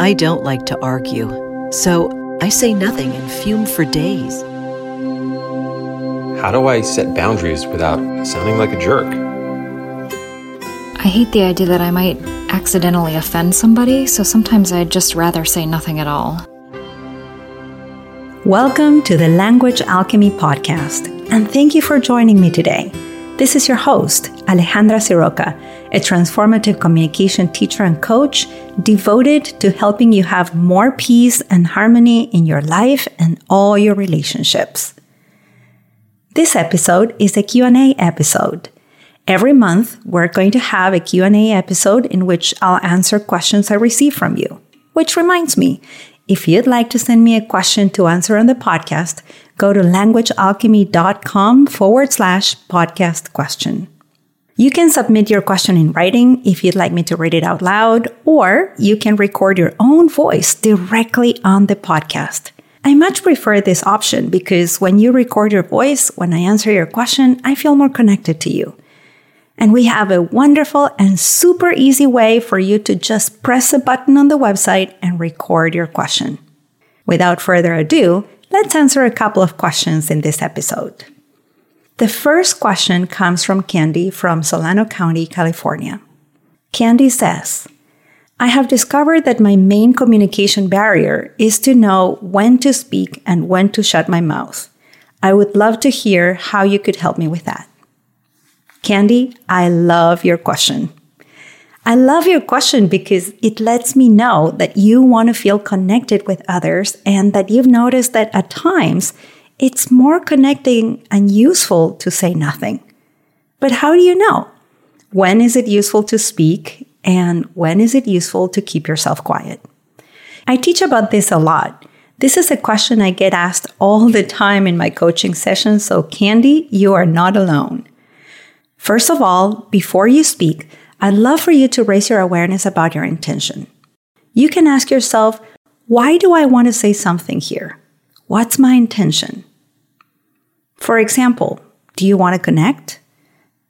I don't like to argue, so I say nothing and fume for days. How do I set boundaries without sounding like a jerk? I hate the idea that I might accidentally offend somebody, so sometimes I'd just rather say nothing at all. Welcome to the Language Alchemy Podcast, and thank you for joining me today. This is your host, Alejandra Siroca, a transformative communication teacher and coach devoted to helping you have more peace and harmony in your life and all your relationships. This episode is a Q&A episode. Every month, we're going to have a Q&A episode in which I'll answer questions I receive from you. Which reminds me, if you'd like to send me a question to answer on the podcast, go to languagealchemy.com forward slash podcast question. You can submit your question in writing if you'd like me to read it out loud, or you can record your own voice directly on the podcast. I much prefer this option because when you record your voice, when I answer your question, I feel more connected to you. And we have a wonderful and super easy way for you to just press a button on the website and record your question. Without further ado, let's answer a couple of questions in this episode. The first question comes from Candy from Solano County, California. Candy says, I have discovered that my main communication barrier is to know when to speak and when to shut my mouth. I would love to hear how you could help me with that. Candy, I love your question. I love your question because it lets me know that you want to feel connected with others and that you've noticed that at times it's more connecting and useful to say nothing. But how do you know? When is it useful to speak and when is it useful to keep yourself quiet? I teach about this a lot. This is a question I get asked all the time in my coaching sessions, so Candy, you are not alone. First of all, before you speak, I'd love for you to raise your awareness about your intention. You can ask yourself, why do I want to say something here? What's my intention? For example, do you want to connect?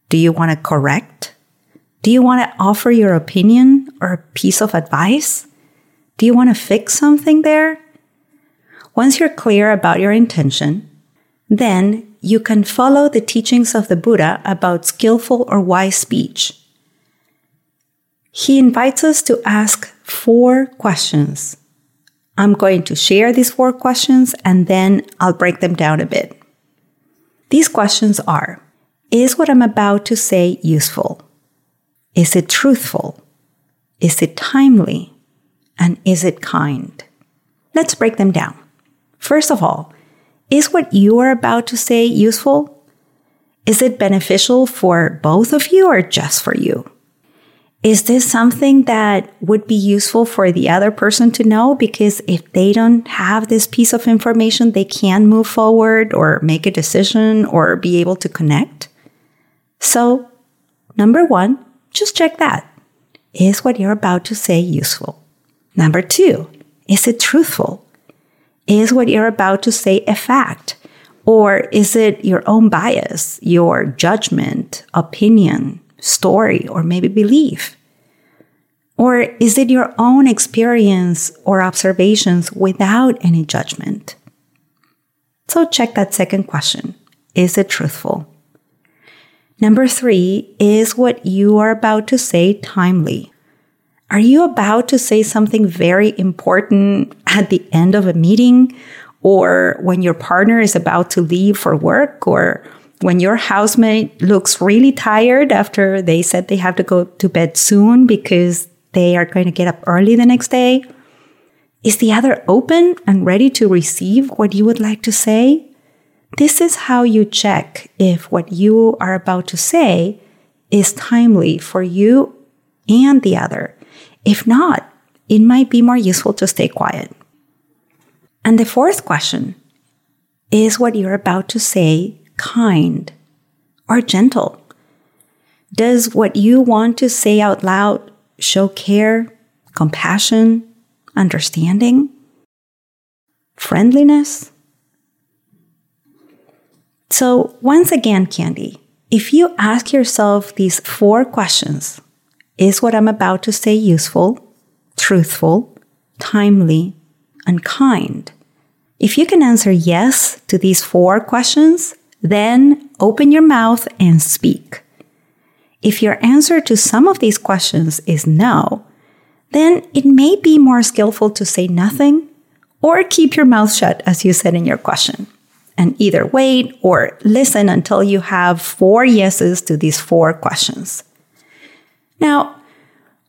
Do you want to correct? Do you want to offer your opinion or a piece of advice? Do you want to fix something there? Once you're clear about your intention, then you can follow the teachings of the Buddha about skillful or wise speech. He invites us to ask four questions. I'm going to share these four questions and then I'll break them down a bit. These questions are Is what I'm about to say useful? Is it truthful? Is it timely? And is it kind? Let's break them down. First of all, is what you are about to say useful? Is it beneficial for both of you or just for you? Is this something that would be useful for the other person to know? Because if they don't have this piece of information, they can't move forward or make a decision or be able to connect. So, number one, just check that. Is what you're about to say useful? Number two, is it truthful? Is what you're about to say a fact? Or is it your own bias, your judgment, opinion, story, or maybe belief? Or is it your own experience or observations without any judgment? So check that second question. Is it truthful? Number three, is what you are about to say timely? Are you about to say something very important at the end of a meeting or when your partner is about to leave for work or when your housemate looks really tired after they said they have to go to bed soon because they are going to get up early the next day? Is the other open and ready to receive what you would like to say? This is how you check if what you are about to say is timely for you and the other if not, it might be more useful to stay quiet. And the fourth question is what you're about to say kind or gentle? Does what you want to say out loud show care, compassion, understanding, friendliness? So, once again, Candy, if you ask yourself these four questions is what I'm about to say useful, truthful, timely, and kind? If you can answer yes to these four questions, then open your mouth and speak. If your answer to some of these questions is no, then it may be more skillful to say nothing or keep your mouth shut, as you said in your question. And either wait or listen until you have four yeses to these four questions. Now,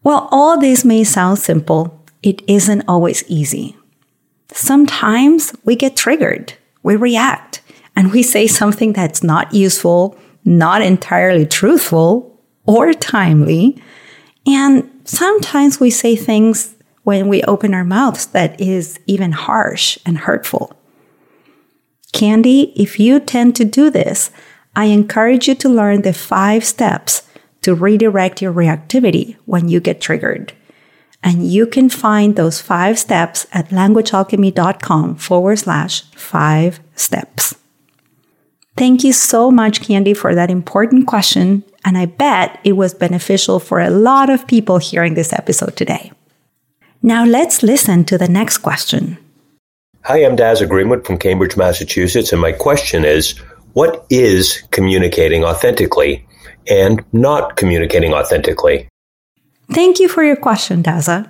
while all this may sound simple, it isn't always easy. Sometimes we get triggered, we react, and we say something that's not useful, not entirely truthful, or timely. And sometimes we say things when we open our mouths that is even harsh and hurtful. Candy, if you tend to do this, I encourage you to learn the five steps to redirect your reactivity when you get triggered. And you can find those five steps at languagealchemy.com forward slash five steps. Thank you so much, Candy, for that important question. And I bet it was beneficial for a lot of people hearing this episode today. Now let's listen to the next question. Hi, I'm Daz Greenwood from Cambridge, Massachusetts, and my question is what is communicating authentically and not communicating authentically? Thank you for your question, Dazza.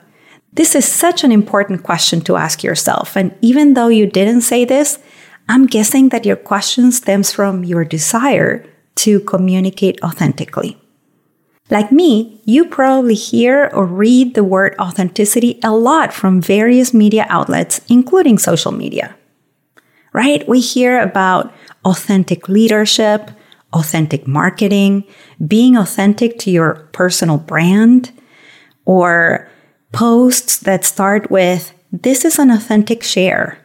This is such an important question to ask yourself. And even though you didn't say this, I'm guessing that your question stems from your desire to communicate authentically. Like me, you probably hear or read the word authenticity a lot from various media outlets, including social media. Right? We hear about authentic leadership, authentic marketing, being authentic to your personal brand, or posts that start with, This is an authentic share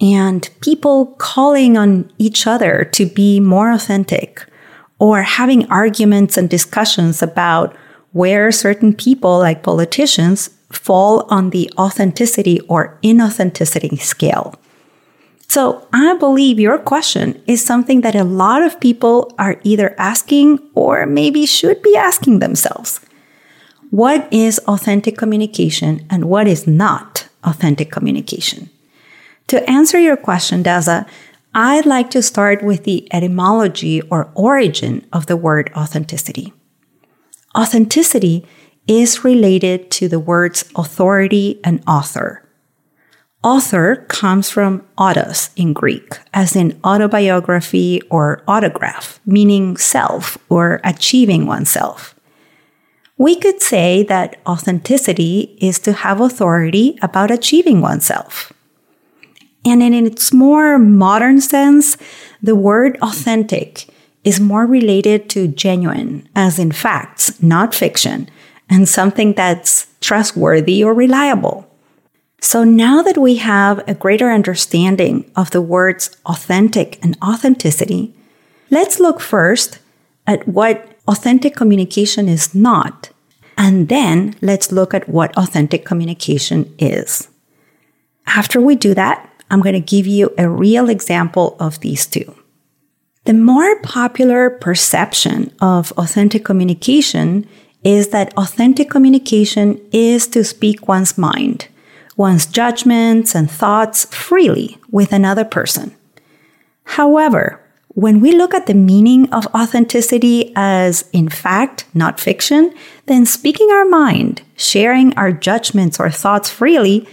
and people calling on each other to be more authentic or having arguments and discussions about where certain people, like politicians, fall on the authenticity or inauthenticity scale. So I believe your question is something that a lot of people are either asking or maybe should be asking themselves. What is authentic communication and what is not authentic communication? To answer your question, Dazza, I'd like to start with the etymology or origin of the word authenticity. Authenticity is related to the words authority and author. Author comes from autos in Greek, as in autobiography or autograph, meaning self or achieving oneself. We could say that authenticity is to have authority about achieving oneself. And in its more modern sense, the word authentic is more related to genuine, as in facts, not fiction, and something that's trustworthy or reliable. So now that we have a greater understanding of the words authentic and authenticity, let's look first at what authentic communication is not, and then let's look at what authentic communication is. After we do that, I'm going to give you a real example of these two. The more popular perception of authentic communication is that authentic communication is to speak one's mind, one's judgments and thoughts freely with another person. However, when we look at the meaning of authenticity as in fact, not fiction, then speaking our mind, sharing our judgments or thoughts freely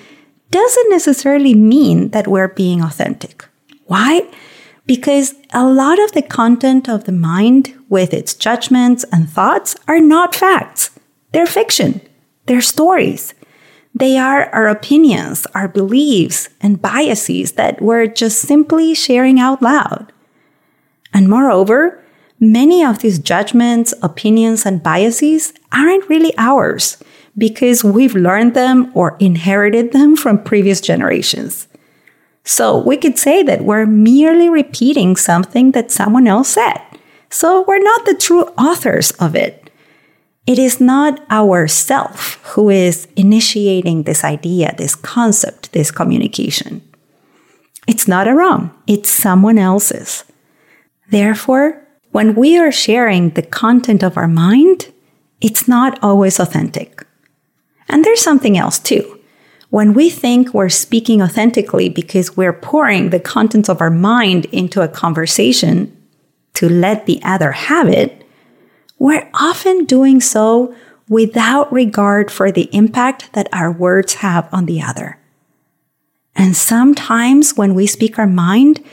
doesn't necessarily mean that we're being authentic. Why? Because a lot of the content of the mind with its judgments and thoughts are not facts. They're fiction. They're stories. They are our opinions, our beliefs, and biases that we're just simply sharing out loud. And moreover, many of these judgments, opinions, and biases aren't really ours because we've learned them or inherited them from previous generations. So we could say that we're merely repeating something that someone else said. So we're not the true authors of it. It is not our self who is initiating this idea, this concept, this communication. It's not our own, it's someone else's. Therefore, when we are sharing the content of our mind, it's not always authentic. And there's something else too. When we think we're speaking authentically because we're pouring the contents of our mind into a conversation to let the other have it, we're often doing so without regard for the impact that our words have on the other. And sometimes when we speak our mind,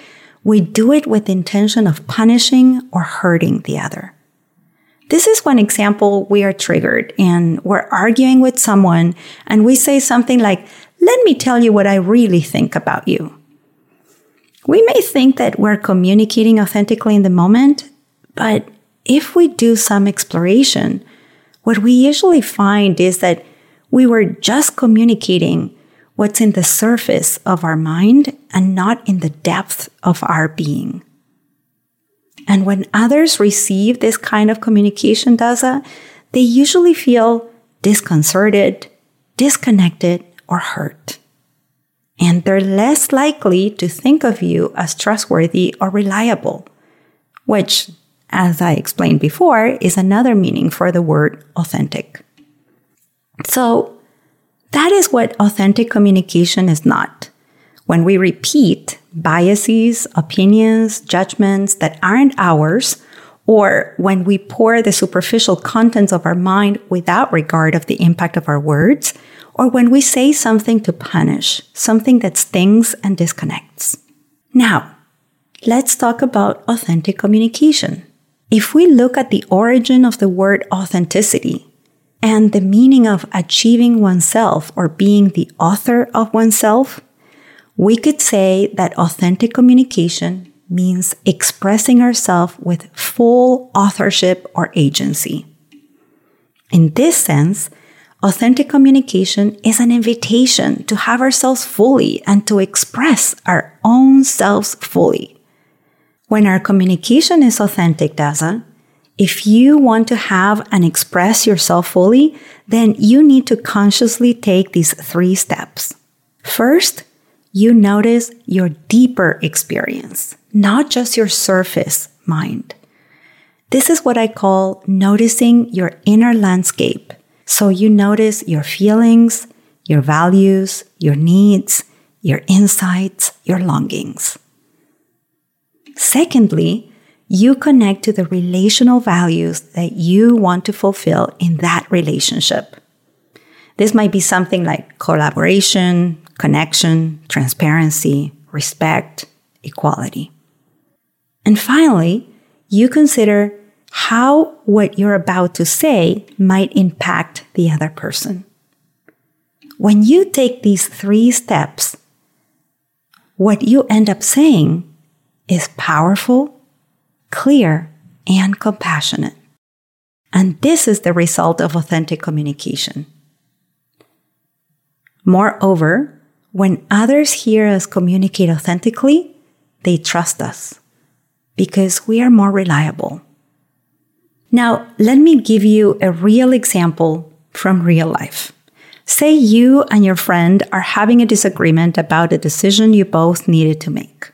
we do it with the intention of punishing or hurting the other. This is one example we are triggered and we're arguing with someone and we say something like, let me tell you what I really think about you. We may think that we're communicating authentically in the moment, but if we do some exploration, what we usually find is that we were just communicating what's in the surface of our mind and not in the depth of our being. And when others receive this kind of communication, Dazza, they usually feel disconcerted, disconnected, or hurt. And they're less likely to think of you as trustworthy or reliable, which, as I explained before, is another meaning for the word authentic. So, that is what authentic communication is not. When we repeat biases, opinions, judgments that aren't ours, or when we pour the superficial contents of our mind without regard of the impact of our words, or when we say something to punish, something that stings and disconnects. Now, let's talk about authentic communication. If we look at the origin of the word authenticity, and the meaning of achieving oneself or being the author of oneself, we could say that authentic communication means expressing ourselves with full authorship or agency. In this sense, authentic communication is an invitation to have ourselves fully and to express our own selves fully. When our communication is authentic, Dazza, if you want to have and express yourself fully, then you need to consciously take these three steps. First, you notice your deeper experience, not just your surface mind. This is what I call noticing your inner landscape. So you notice your feelings, your values, your needs, your insights, your longings. Secondly, you connect to the relational values that you want to fulfill in that relationship. This might be something like collaboration, connection, transparency, respect, equality. And finally, you consider how what you're about to say might impact the other person. When you take these three steps, what you end up saying is powerful clear, and compassionate. And this is the result of authentic communication. Moreover, when others hear us communicate authentically, they trust us because we are more reliable. Now, let me give you a real example from real life. Say you and your friend are having a disagreement about a decision you both needed to make.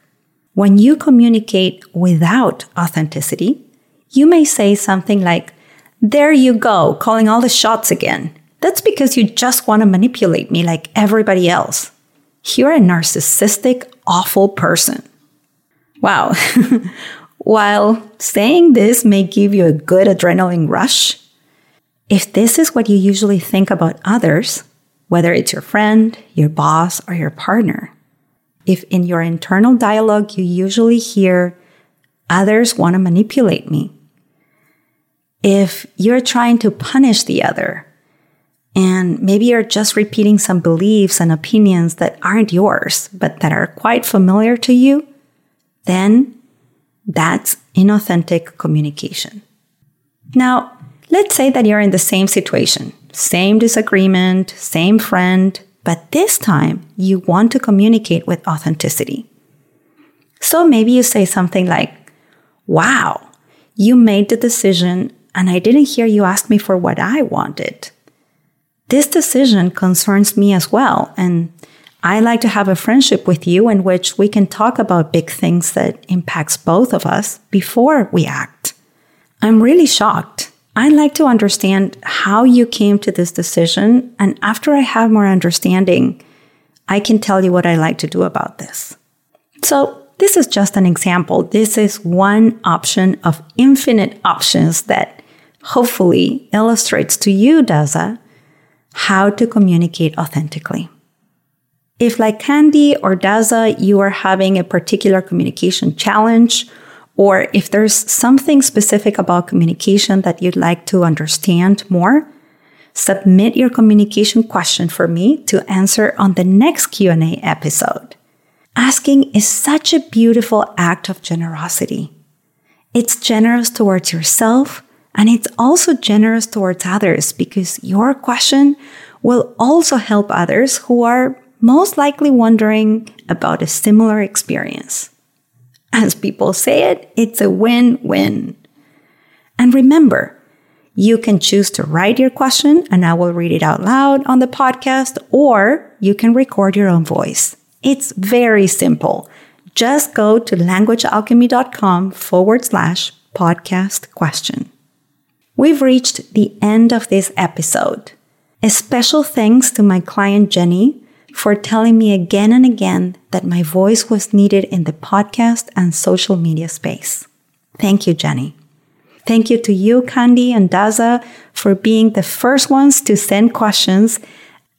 When you communicate without authenticity, you may say something like, There you go, calling all the shots again. That's because you just want to manipulate me like everybody else. You're a narcissistic, awful person. Wow. While saying this may give you a good adrenaline rush, if this is what you usually think about others, whether it's your friend, your boss, or your partner, if in your internal dialogue you usually hear others want to manipulate me, if you're trying to punish the other, and maybe you're just repeating some beliefs and opinions that aren't yours, but that are quite familiar to you, then that's inauthentic communication. Now, let's say that you're in the same situation, same disagreement, same friend, but this time you want to communicate with authenticity. So maybe you say something like, Wow, you made the decision and I didn't hear you ask me for what I wanted. This decision concerns me as well. And I like to have a friendship with you in which we can talk about big things that impacts both of us before we act. I'm really shocked I'd like to understand how you came to this decision. And after I have more understanding, I can tell you what I like to do about this. So, this is just an example. This is one option of infinite options that hopefully illustrates to you, Dazza, how to communicate authentically. If, like Candy or Dazza, you are having a particular communication challenge, or if there's something specific about communication that you'd like to understand more, submit your communication question for me to answer on the next Q&A episode. Asking is such a beautiful act of generosity. It's generous towards yourself and it's also generous towards others because your question will also help others who are most likely wondering about a similar experience. As people say it, it's a win win. And remember, you can choose to write your question and I will read it out loud on the podcast, or you can record your own voice. It's very simple. Just go to languagealchemy.com forward slash podcast question. We've reached the end of this episode. A special thanks to my client Jenny for telling me again and again that my voice was needed in the podcast and social media space. Thank you, Jenny. Thank you to you, Candy and Dazza, for being the first ones to send questions.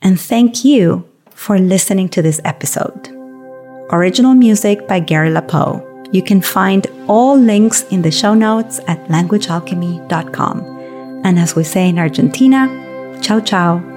And thank you for listening to this episode. Original music by Gary LaPoe. You can find all links in the show notes at languagealchemy.com. And as we say in Argentina, ciao ciao